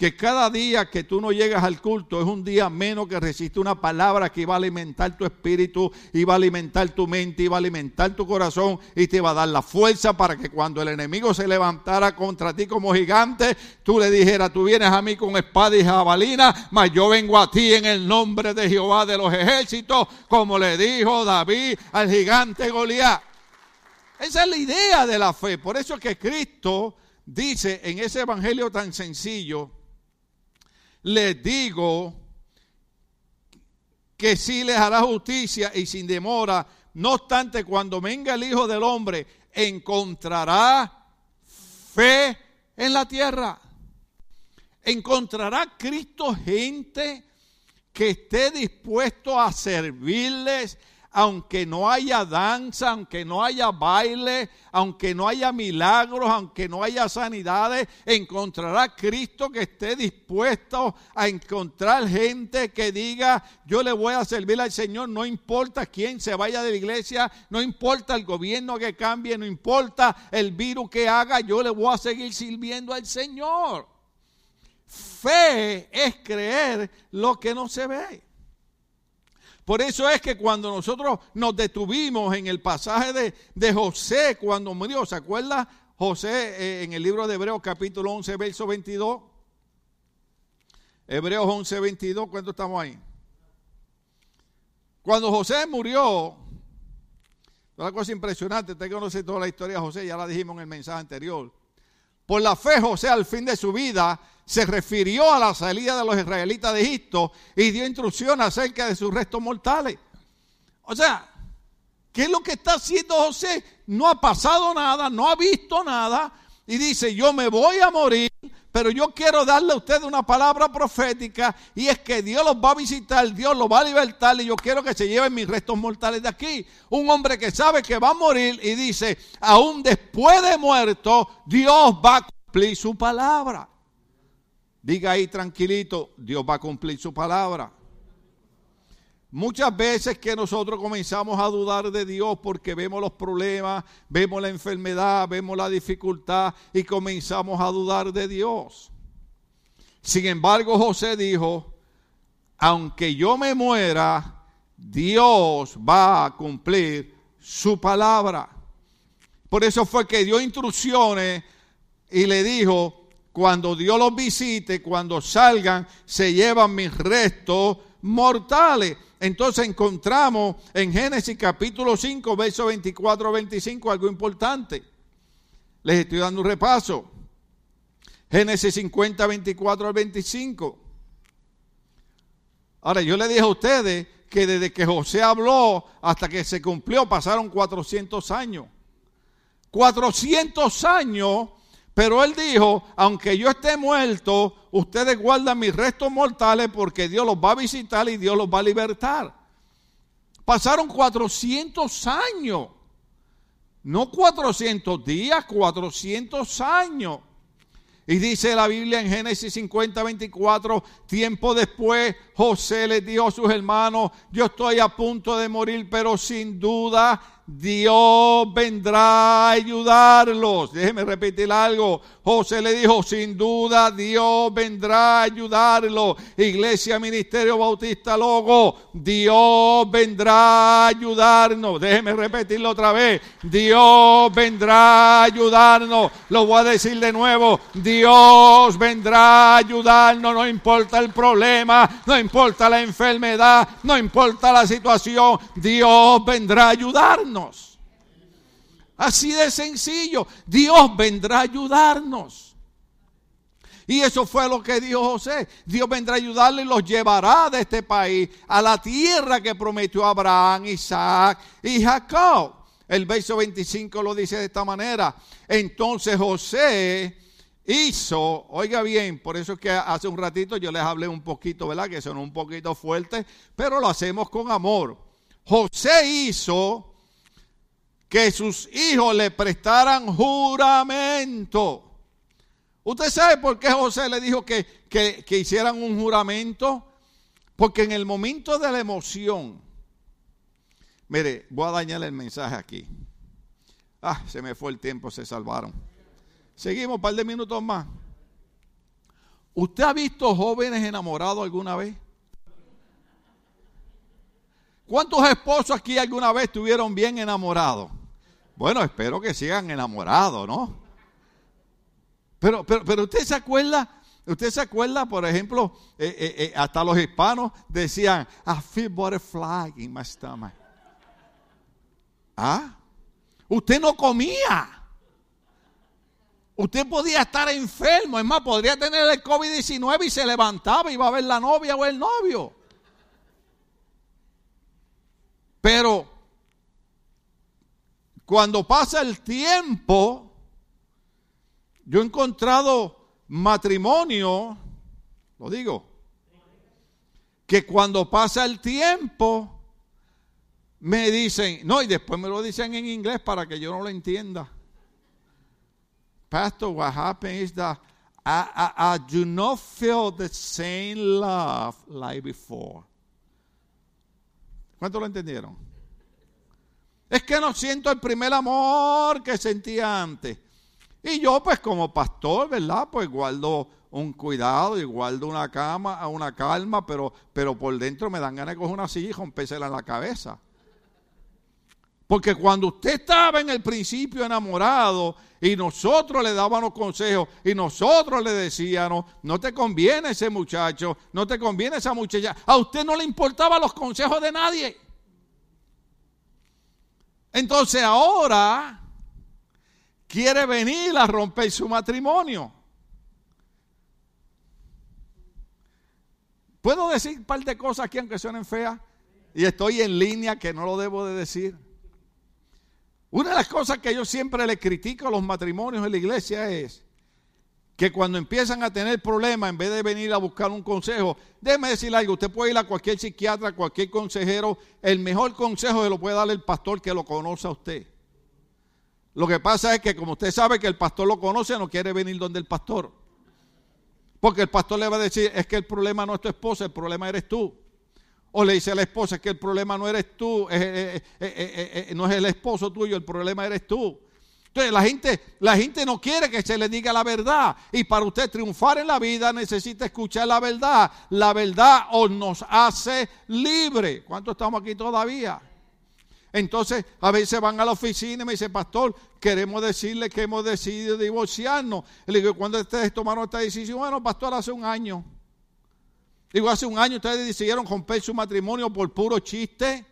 que cada día que tú no llegas al culto es un día menos que resiste una palabra que va a alimentar tu espíritu, y va a alimentar tu mente, y va a alimentar tu corazón y te va a dar la fuerza para que cuando el enemigo se levantara contra ti como gigante, tú le dijeras, tú vienes a mí con espada y jabalina, mas yo vengo a ti en el nombre de Jehová de los ejércitos, como le dijo David al gigante Goliat. Esa es la idea de la fe. Por eso es que Cristo dice en ese evangelio tan sencillo, les digo que sí les hará justicia y sin demora. No obstante, cuando venga el Hijo del Hombre, encontrará fe en la tierra. Encontrará Cristo gente que esté dispuesto a servirles aunque no haya danza, aunque no haya baile, aunque no haya milagros, aunque no haya sanidades, encontrará Cristo que esté dispuesto a encontrar gente que diga, yo le voy a servir al Señor, no importa quién se vaya de la iglesia, no importa el gobierno que cambie, no importa el virus que haga, yo le voy a seguir sirviendo al Señor. Fe es creer lo que no se ve. Por eso es que cuando nosotros nos detuvimos en el pasaje de, José, cuando murió, ¿se acuerda? José eh, en el libro de Hebreos capítulo 11, verso 22. Hebreos 11, 22, ¿cuánto estamos ahí? Cuando José murió, una cosa impresionante, usted conoce toda la historia de José, ya la dijimos en el mensaje anterior. Por la fe José al fin de su vida se refirió a la salida de los israelitas de Egipto y dio instrucción acerca de sus restos mortales. O sea, ¿qué es lo que está haciendo José? No ha pasado nada, no ha visto nada y dice, yo me voy a morir, pero yo quiero darle a usted una palabra profética y es que Dios los va a visitar, Dios los va a libertar y yo quiero que se lleven mis restos mortales de aquí. Un hombre que sabe que va a morir y dice, aún después de muerto, Dios va a cumplir su palabra. Diga ahí tranquilito, Dios va a cumplir su palabra. Muchas veces que nosotros comenzamos a dudar de Dios porque vemos los problemas, vemos la enfermedad, vemos la dificultad y comenzamos a dudar de Dios. Sin embargo, José dijo, aunque yo me muera, Dios va a cumplir su palabra. Por eso fue que dio instrucciones y le dijo, cuando Dios los visite, cuando salgan, se llevan mis restos mortales. Entonces encontramos en Génesis capítulo 5, verso 24 a 25 algo importante. Les estoy dando un repaso. Génesis 50, 24 al 25. Ahora, yo le dije a ustedes que desde que José habló hasta que se cumplió pasaron 400 años. 400 años, pero él dijo, aunque yo esté muerto, ustedes guardan mis restos mortales porque Dios los va a visitar y Dios los va a libertar. Pasaron 400 años, no 400 días, 400 años. Y dice la Biblia en Génesis 50, 24, tiempo después José les dijo a sus hermanos, yo estoy a punto de morir, pero sin duda Dios vendrá a ayudarlos. Déjeme repetir algo. José le dijo, sin duda Dios vendrá a ayudarlos. Iglesia Ministerio Bautista Logo, Dios vendrá a ayudarnos. Déjeme repetirlo otra vez. Dios vendrá a ayudarnos. Lo voy a decir de nuevo. Dios vendrá a ayudarnos. No importa el problema, no importa la enfermedad, no importa la situación. Dios vendrá a ayudarnos. Así de sencillo. Dios vendrá a ayudarnos. Y eso fue lo que dijo José. Dios vendrá a ayudarle y los llevará de este país a la tierra que prometió Abraham, Isaac y Jacob. El verso 25 lo dice de esta manera. Entonces José hizo, oiga bien, por eso es que hace un ratito yo les hablé un poquito, ¿verdad? Que son un poquito fuertes, pero lo hacemos con amor. José hizo que sus hijos le prestaran juramento. ¿Usted sabe por qué José le dijo que, que, hicieran un juramento? Porque en el momento de la emoción, mire, voy a dañar el mensaje aquí. Ah, se me fue el tiempo, se salvaron. Seguimos un par de minutos más. ¿Usted ha visto jóvenes enamorados alguna vez? ¿Cuántos esposos aquí alguna vez estuvieron bien enamorados? Bueno, espero que sigan enamorados, ¿no? Pero, pero, pero usted se acuerda, usted se acuerda, por ejemplo, eh, eh, eh, hasta los hispanos decían, I feel butterfly in my stomach. ¿Ah? Usted no comía. Usted podía estar enfermo, es más, podría tener el COVID-19 y se levantaba y iba a ver la novia o el novio. Pero cuando pasa el tiempo, yo he encontrado matrimonio, lo digo, que cuando pasa el tiempo, me dicen, no, y después me lo dicen en inglés para que yo no lo entienda. Pastor, what happened is that I, I, do not feel the same love like before. ¿Cuánto lo entendieron? Es que no siento el primer amor que sentía antes. Y yo, pues como pastor, ¿verdad? Pues guardo un cuidado y guardo una cama, una calma, pero, pero por dentro me dan ganas de coger una silla y rompérsela en la cabeza. Porque cuando usted estaba en el principio enamorado y nosotros le dábamos consejos y nosotros le decíamos, no te conviene ese muchacho, no te conviene esa muchacha, a usted no le importaban los consejos de nadie. Entonces ahora quiere venir a romper su matrimonio. ¿Puedo decir un par de cosas aquí aunque suenen feas? Y estoy en línea que no lo debo de decir. Una de las cosas que yo siempre le critico a los matrimonios en la iglesia es que cuando empiezan a tener problemas, en vez de venir a buscar un consejo, déjeme decir algo, usted puede ir a cualquier psiquiatra, cualquier consejero, el mejor consejo se lo puede dar el pastor que lo conoce a usted. Lo que pasa es que como usted sabe que el pastor lo conoce, no quiere venir donde el pastor. Porque el pastor le va a decir, es que el problema no es tu esposa, el problema eres tú. O le dice a la esposa, es que el problema no eres tú, no es el esposo tuyo, el problema eres tú. Entonces la gente, la gente no quiere que se le diga la verdad. Y para usted triunfar en la vida necesita escuchar la verdad. La verdad os nos hace libre. ¿Cuántos estamos aquí todavía? Entonces, a veces van a la oficina y me dice, pastor, queremos decirle que hemos decidido divorciarnos. le digo, ¿cuándo ustedes tomaron esta decisión? Bueno, pastor, hace un año. Digo, hace un año ustedes decidieron romper su matrimonio por puro chiste.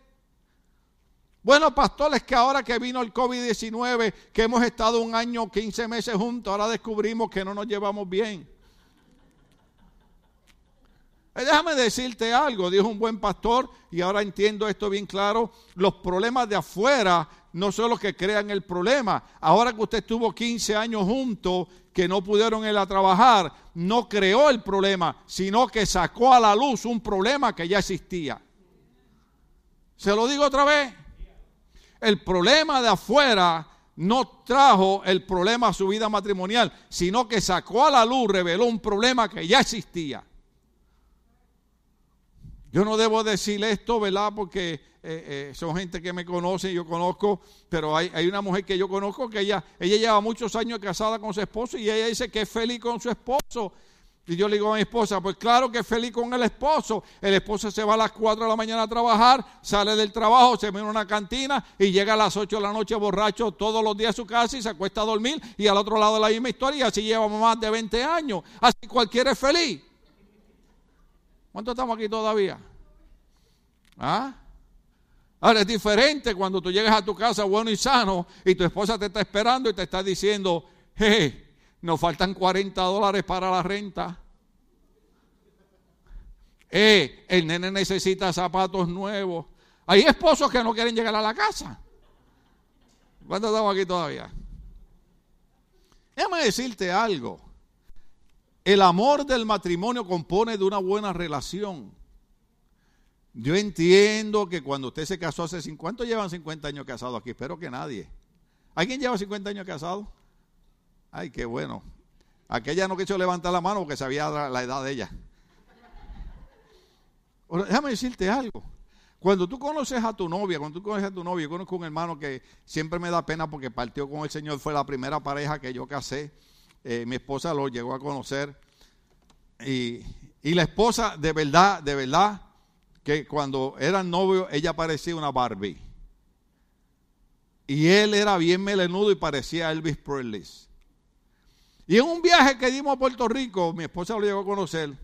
Bueno, pastor, es que ahora que vino el COVID-19, que hemos estado un año, 15 meses juntos, ahora descubrimos que no nos llevamos bien. Eh, déjame decirte algo, dijo un buen pastor, y ahora entiendo esto bien claro, los problemas de afuera no son los que crean el problema. Ahora que usted estuvo 15 años juntos, que no pudieron ir a trabajar, no creó el problema, sino que sacó a la luz un problema que ya existía. Se lo digo otra vez, el problema de afuera no trajo el problema a su vida matrimonial, sino que sacó a la luz, reveló un problema que ya existía. Yo no debo decir esto, ¿verdad? Porque eh, eh, son gente que me conoce yo conozco, pero hay, una mujer que yo conozco que ella, ella lleva muchos años casada con su esposo y ella dice que es feliz con su esposo. Y yo le digo a mi esposa, pues claro que feliz con el esposo. El esposo se va a las 4 de la mañana a trabajar, sale del trabajo, se viene a una cantina y llega a las 8 de la noche borracho todos los días a su casa y se acuesta a dormir y al otro lado la misma historia y así lleva más de 20 años. Así cualquiera es feliz. ¿Cuánto estamos aquí todavía? ¿Ah? Ahora es diferente cuando tú llegas a tu casa bueno y sano y tu esposa te está esperando y te está diciendo, hey, nos faltan 40 dólares para la renta. Eh, el nene necesita zapatos nuevos. Hay esposos que no quieren llegar a la casa. ¿Cuántos estamos aquí todavía? Déjame decirte algo. El amor del matrimonio compone de una buena relación. Yo entiendo que cuando usted se casó hace 50, llevan 50 años casados aquí? Espero que nadie. ¿Alguien lleva 50 años casado? Ay, qué bueno. Aquella no quiso levantar la mano porque sabía la edad de ella. déjame decirte algo. Cuando tú conoces a tu novia, cuando tú conoces a tu novia, yo conozco un hermano que siempre me da pena porque partió con el Señor, fue la primera pareja que yo casé. Eh, mi esposa lo llegó a conocer. Y, y la esposa, de verdad, de verdad, que cuando eran novios ella parecía una Barbie. Y él era bien melenudo y parecía Elvis Presley. Y en un viaje que dimos a Puerto Rico, mi esposa lo llegó a conocer.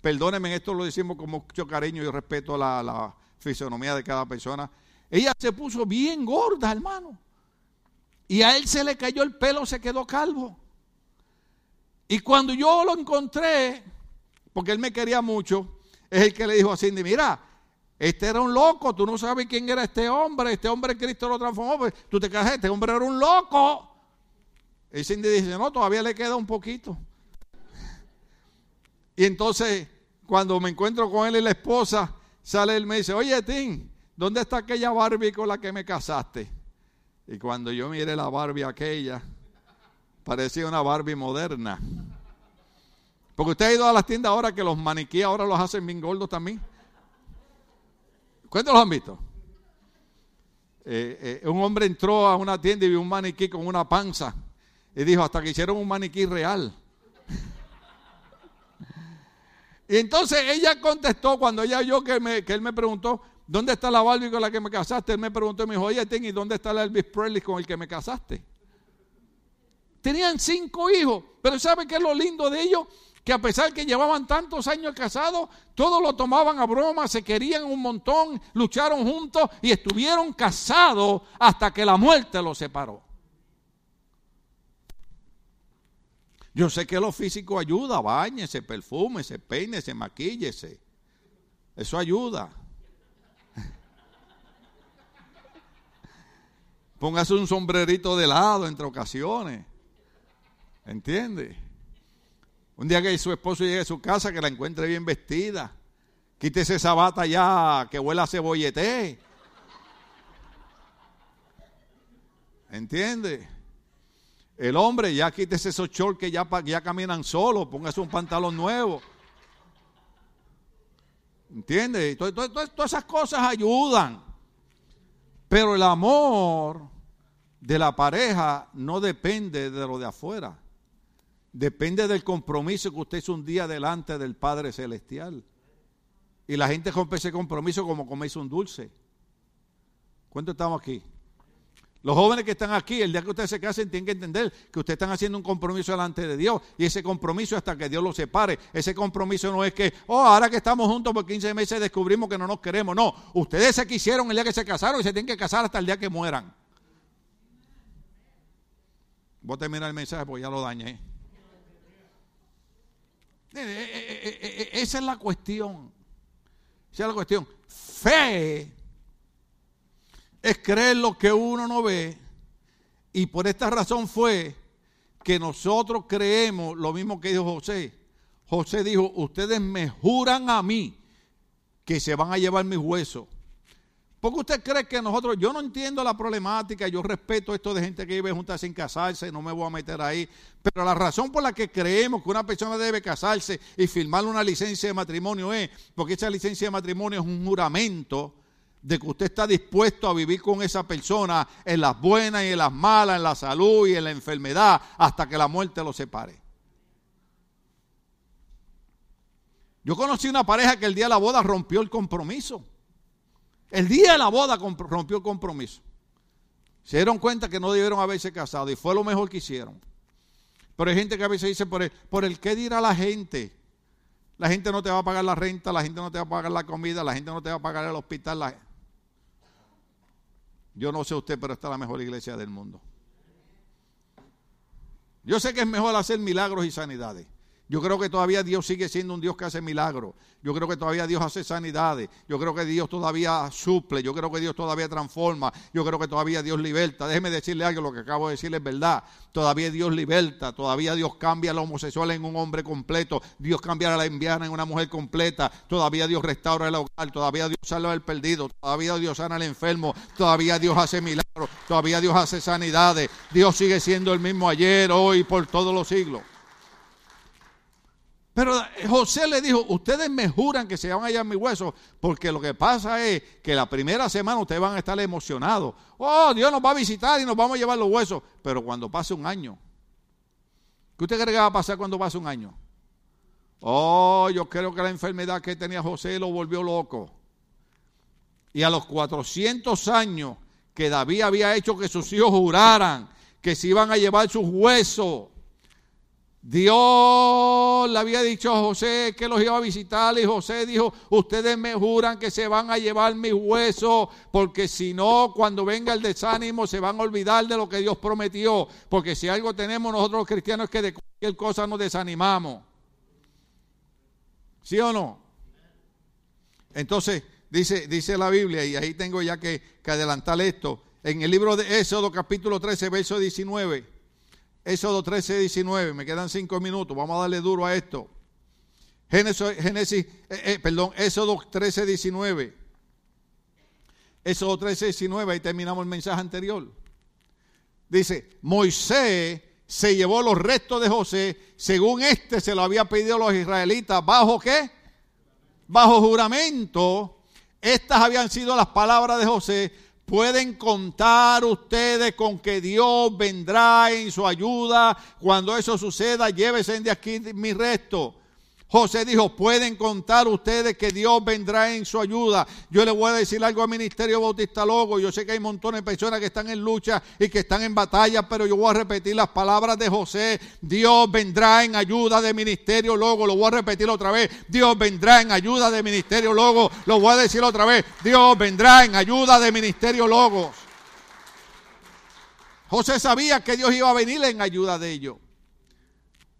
Perdónenme, esto lo decimos con mucho cariño y respeto a la, fisonomía de cada persona. Ella se puso bien gorda, hermano. Y a él se le cayó el pelo, se quedó calvo. Y cuando yo lo encontré, porque él me quería mucho, es el que le dijo a Cindy, mira, este era un loco, tú no sabes quién era este hombre, este hombre Cristo lo transformó, pues tú te casaste, este hombre era un loco. Y Cindy dice, no, todavía le queda un poquito. Y entonces, cuando me encuentro con él y la esposa, sale él y me dice, oye, Tim, ¿dónde está aquella Barbie con la que me casaste? Y cuando yo miré la Barbie aquella, parecía una Barbie moderna. Porque usted ha ido a las tiendas ahora que los maniquíes ahora los hacen bien gordos también. ¿Cuántos los han visto? Eh, eh, un hombre entró a una tienda y vio un maniquí con una panza y dijo, hasta que hicieron un maniquí real. y entonces ella contestó cuando ella oyó que, me, que él me preguntó, ¿dónde está la Barbie con la que me casaste? Él me preguntó y me dijo, oye, ¿y dónde está la Elvis Presley con el que me casaste? Tenían cinco hijos, pero ¿sabe qué es lo lindo de ellos? que a pesar que llevaban tantos años casados, todos lo tomaban a broma, se querían un montón, lucharon juntos y estuvieron casados hasta que la muerte los separó. Yo sé que lo físico ayuda, bañese, perfúmese, peínese, maquíllese. Eso ayuda. Póngase un sombrerito de lado entre ocasiones. ¿Entiende? Un día que su esposo llegue a su casa, que la encuentre bien vestida. Quítese esa bata ya que huela a cebollete. ¿Entiende? El hombre ya quítese esos shorts que ya, ya caminan solos, póngase un pantalón nuevo. ¿Entiende? Todas esas cosas ayudan. Pero el amor de la pareja no depende de lo de afuera. Depende del compromiso que usted hizo un día delante del Padre Celestial. Y la gente rompe ese compromiso como comerse un dulce. ¿Cuántos estamos aquí? Los jóvenes que están aquí, el día que ustedes se casen, tienen que entender que ustedes están haciendo un compromiso delante de Dios. Y ese compromiso hasta que Dios los separe. Ese compromiso no es que, oh, ahora que estamos juntos por 15 meses descubrimos que no nos queremos. No, ustedes se quisieron el día que se casaron y se tienen que casar hasta el día que mueran. Voy a terminar el mensaje porque ya lo dañé. Eh, eh, eh, esa es la cuestión. Esa es la cuestión. Fe es creer lo que uno no ve. Y por esta razón fue que nosotros creemos lo mismo que dijo José. José dijo, ustedes me juran a mí que se van a llevar mis huesos. ¿Por qué usted cree que nosotros, yo no entiendo la problemática, yo respeto esto de gente que vive juntas sin casarse, no me voy a meter ahí, pero la razón por la que creemos que una persona debe casarse y firmar una licencia de matrimonio es porque esa licencia de matrimonio es un juramento de que usted está dispuesto a vivir con esa persona en las buenas y en las malas, en la salud y en la enfermedad, hasta que la muerte lo separe. Yo conocí una pareja que el día de la boda rompió el compromiso. El día de la boda rompió el compromiso. Se dieron cuenta que no debieron haberse casado y fue lo mejor que hicieron. Pero hay gente que a veces dice, por el, por el qué dirá la gente. La gente no te va a pagar la renta, la gente no te va a pagar la comida, la gente no te va a pagar el hospital. La... Yo no sé usted, pero esta es la mejor iglesia del mundo. Yo sé que es mejor hacer milagros y sanidades. Yo creo que todavía Dios sigue siendo un Dios que hace milagros. Yo creo que todavía Dios hace sanidades. Yo creo que Dios todavía suple. Yo creo que Dios todavía transforma. Yo creo que todavía Dios liberta. Déjeme decirle algo, lo que acabo de decirle es verdad. Todavía Dios liberta. Todavía Dios cambia al homosexual en un hombre completo. Dios cambia a la enviana en una mujer completa. Todavía Dios restaura el hogar. Todavía Dios salva al perdido. Todavía Dios sana al enfermo. Todavía Dios hace milagros. Todavía Dios hace sanidades. Dios sigue siendo el mismo ayer, hoy, por todos los siglos. Pero José le dijo, ustedes me juran que se van a hallar mis huesos, porque lo que pasa es que la primera semana ustedes van a estar emocionados. Oh, Dios nos va a visitar y nos vamos a llevar los huesos. Pero cuando pase un año, ¿qué usted cree que va a pasar cuando pase un año? Oh, yo creo que la enfermedad que tenía José lo volvió loco. Y a los 400 años que David había hecho que sus hijos juraran que se iban a llevar sus huesos, Dios le había dicho a José que los iba a visitar y José dijo, ustedes me juran que se van a llevar mis huesos, porque si no, cuando venga el desánimo se van a olvidar de lo que Dios prometió, porque si algo tenemos nosotros los cristianos es que de cualquier cosa nos desanimamos. ¿Sí o no? Entonces, dice, dice la Biblia, y ahí tengo ya que, que adelantar esto, en el libro de Éxodo capítulo 13, verso 19. Éxodo 13, 19, me quedan cinco minutos, vamos a darle duro a esto. Génesis, eh, eh, perdón, Éxodo 13, 19. Éxodo 13, 19, ahí terminamos el mensaje anterior. Dice, Moisés se llevó los restos de José, según este se lo había pedido a los israelitas, ¿bajo qué? Bajo juramento. Estas habían sido las palabras de José Pueden contar ustedes con que Dios vendrá en su ayuda. Cuando eso suceda, llévese de aquí mi resto. José dijo, pueden contar ustedes que Dios vendrá en su ayuda. Yo le voy a decir algo al Ministerio Bautista Logo. Yo sé que hay montones de personas que están en lucha y que están en batalla, pero yo voy a repetir las palabras de José. Dios vendrá en ayuda de Ministerio Logo. Lo voy a repetir otra vez. Dios vendrá en ayuda de Ministerio Logo. Lo voy a decir otra vez. Dios vendrá en ayuda de Ministerio Logos. José sabía que Dios iba a venir en ayuda de ellos.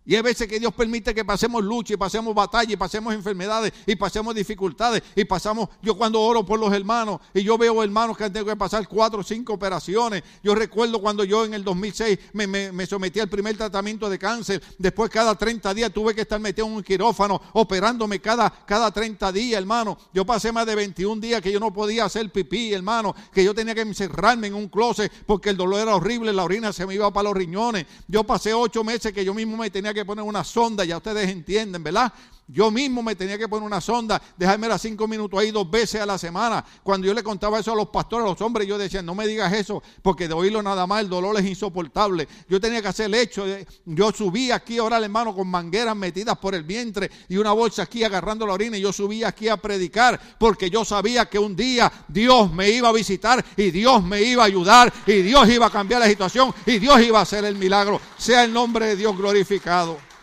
Y hay veces que Dios permite que pasemos lucha y pasemos batalla y pasemos enfermedades y pasemos dificultades y pasamos, yo cuando oro por los hermanos y yo veo hermanos que han tenido que pasar cuatro o cinco operaciones. Yo recuerdo cuando yo en el 2006 me, me, sometí al primer tratamiento de cáncer. Después cada 30 días tuve que estar metido en un quirófano operándome cada, cada 30 días, hermano. Yo pasé más de 21 días que yo no podía hacer pipí, hermano. Que yo tenía que encerrarme en un closet porque el dolor era horrible, la orina se me iba para los riñones. Yo pasé ocho meses que yo mismo me tenía que poner una sonda, ya ustedes entienden, ¿verdad? Yo mismo me tenía que poner una sonda, dejarme las cinco minutos ahí dos veces a la semana. Cuando yo le contaba eso a los pastores, a los hombres, yo decía, no me digas eso, porque de oírlo nada más el dolor es insoportable. Yo tenía que hacer el hecho, de, yo subí aquí ahora hermano con mangueras metidas por el vientre y una bolsa aquí agarrando la orina y yo subí aquí a predicar, porque yo sabía que un día Dios me iba a visitar y Dios me iba a ayudar y Dios iba a cambiar la situación y Dios iba a hacer el milagro. Sea el nombre de Dios glorificado.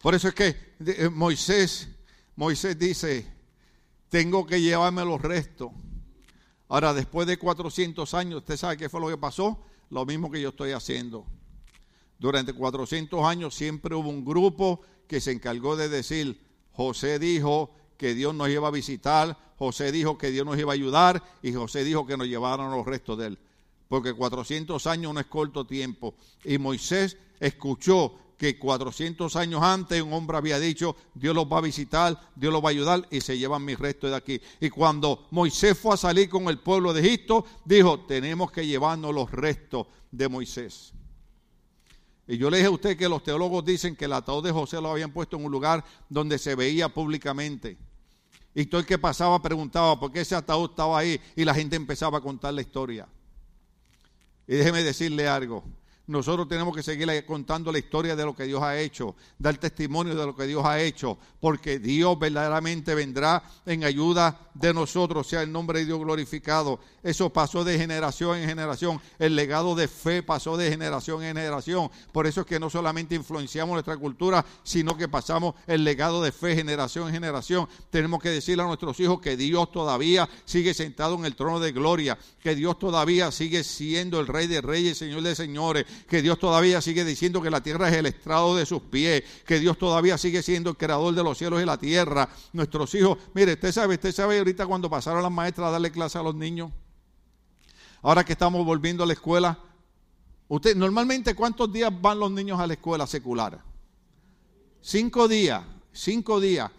Por eso es que eh, Moisés, Moisés dice, tengo que llevarme los restos. Ahora, después de 400 años, ¿usted sabe qué fue lo que pasó? Lo mismo que yo estoy haciendo. Durante 400 años siempre hubo un grupo que se encargó de decir, José dijo que Dios nos iba a visitar, José dijo que Dios nos iba a ayudar y José dijo que nos llevaran los restos de él. Porque 400 años no es corto tiempo. Y Moisés escuchó que 400 años antes un hombre había dicho, Dios los va a visitar, Dios los va a ayudar y se llevan mis restos de aquí. Y cuando Moisés fue a salir con el pueblo de Egipto, dijo, tenemos que llevarnos los restos de Moisés. Y yo le dije a usted que los teólogos dicen que el ataúd de José lo habían puesto en un lugar donde se veía públicamente. Y todo el que pasaba preguntaba por qué ese ataúd estaba ahí y la gente empezaba a contar la historia. Y déjeme decirle algo, nosotros tenemos que seguir contando la historia de lo que Dios ha hecho, dar testimonio de lo que Dios ha hecho, porque Dios verdaderamente vendrá en ayuda de nosotros, sea el nombre de Dios glorificado. Eso pasó de generación en generación, el legado de fe pasó de generación en generación. Por eso es que no solamente influenciamos nuestra cultura, sino que pasamos el legado de fe generación en generación. Tenemos que decirle a nuestros hijos que Dios todavía sigue sentado en el trono de gloria, que Dios todavía sigue siendo el Rey de Reyes, Señor de Señores que Dios todavía sigue diciendo que la tierra es el estrado de sus pies, que Dios todavía sigue siendo el creador de los cielos y la tierra. Nuestros hijos, mire, usted sabe, usted sabe ahorita cuando pasaron las maestras a darle clase a los niños, ahora que estamos volviendo a la escuela, usted normalmente cuántos días van los niños a la escuela secular? Cinco días, cinco días.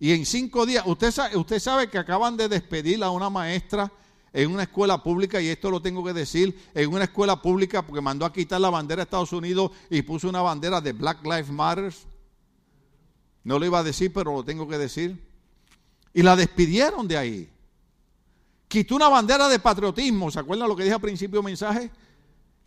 Y en cinco días, usted sabe, usted sabe que acaban de despedir a una maestra en una escuela pública, y esto lo tengo que decir, en una escuela pública porque mandó a quitar la bandera de Estados Unidos y puso una bandera de Black Lives Matter. No lo iba a decir, pero lo tengo que decir. Y la despidieron de ahí. Quitó una bandera de patriotismo. ¿Se acuerdan lo que dije al principio del mensaje?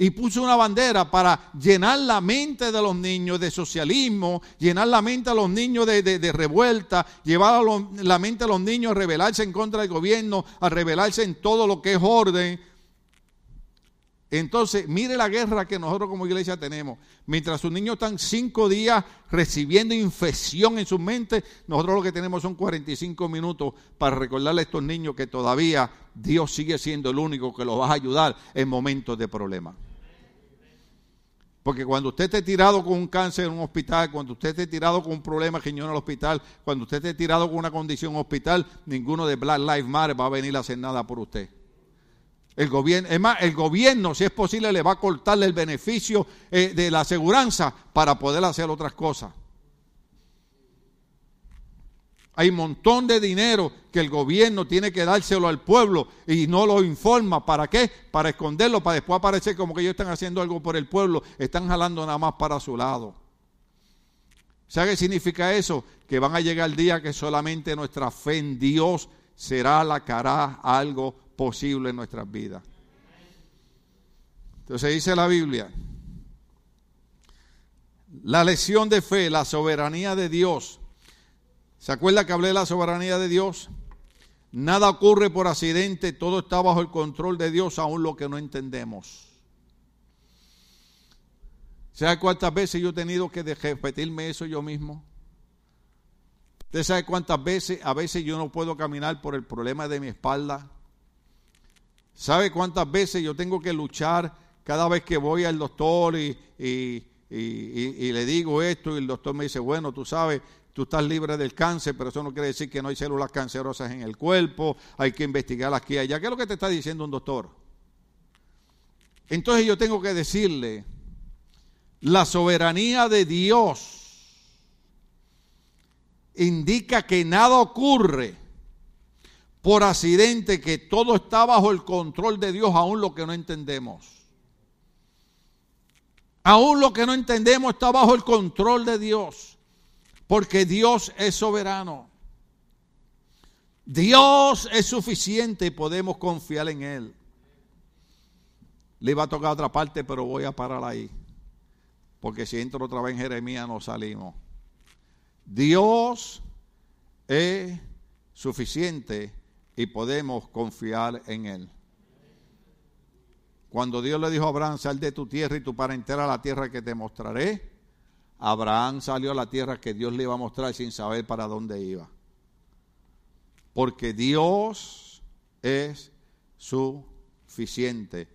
Y puso una bandera para llenar la mente de los niños de socialismo, llenar la mente a los niños de, revuelta, llevar la mente a los niños a rebelarse en contra del gobierno, a rebelarse en todo lo que es orden. Entonces, mire la guerra que nosotros como iglesia tenemos. Mientras sus niños están cinco días recibiendo infección en su mente, nosotros lo que tenemos son 45 minutos para recordarle a estos niños que todavía Dios sigue siendo el único que los va a ayudar en momentos de problema. Porque cuando usted esté tirado con un cáncer en un hospital, cuando usted esté tirado con un problema riñón en el hospital, cuando usted esté tirado con una condición en hospital, ninguno de Black Lives Matter va a venir a hacer nada por usted. El gobierno, es más, el gobierno, si es posible, le va a cortarle el beneficio eh, de la aseguranza para poder hacer otras cosas. Hay un montón de dinero que el gobierno tiene que dárselo al pueblo y no lo informa. ¿Para qué? Para esconderlo, para después aparecer como que ellos están haciendo algo por el pueblo. Están jalando nada más para su lado. ¿Sabe qué significa eso? Que van a llegar el día que solamente nuestra fe en Dios será la que hará algo posible en nuestras vidas. Entonces dice la Biblia, la lección de fe, la soberanía de Dios ¿Se acuerda que hablé de la soberanía de Dios? Nada ocurre por accidente, todo está bajo el control de Dios, aún lo que no entendemos. ¿Sabe cuántas veces yo he tenido que repetirme eso yo mismo? ¿Usted sabe cuántas veces? A veces yo no puedo caminar por el problema de mi espalda. ¿Sabe cuántas veces yo tengo que luchar cada vez que voy al doctor y, y le digo esto y el doctor me dice, bueno, tú sabes, Tú estás libre del cáncer, pero eso no quiere decir que no hay células cancerosas en el cuerpo, hay que investigar aquí y allá. ¿Qué es lo que te está diciendo un doctor? Entonces yo tengo que decirle, la soberanía de Dios indica que nada ocurre por accidente, que todo está bajo el control de Dios, aún lo que no entendemos. Aún lo que no entendemos está bajo el control de Dios. Porque Dios es soberano. Dios es suficiente y podemos confiar en Él. Le iba a tocar otra parte, pero voy a parar ahí. Porque si entro otra vez en Jeremías no salimos. Dios es suficiente y podemos confiar en Él. Cuando Dios le dijo a Abraham, sal de tu tierra y tu parentela a la tierra que te mostraré, Abraham salió a la tierra que Dios le iba a mostrar sin saber para dónde iba. Porque Dios es suficiente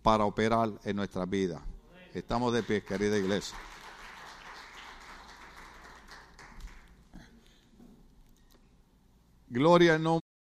para operar en nuestra vida. Estamos de pie, querida iglesia. Gloria al nombre.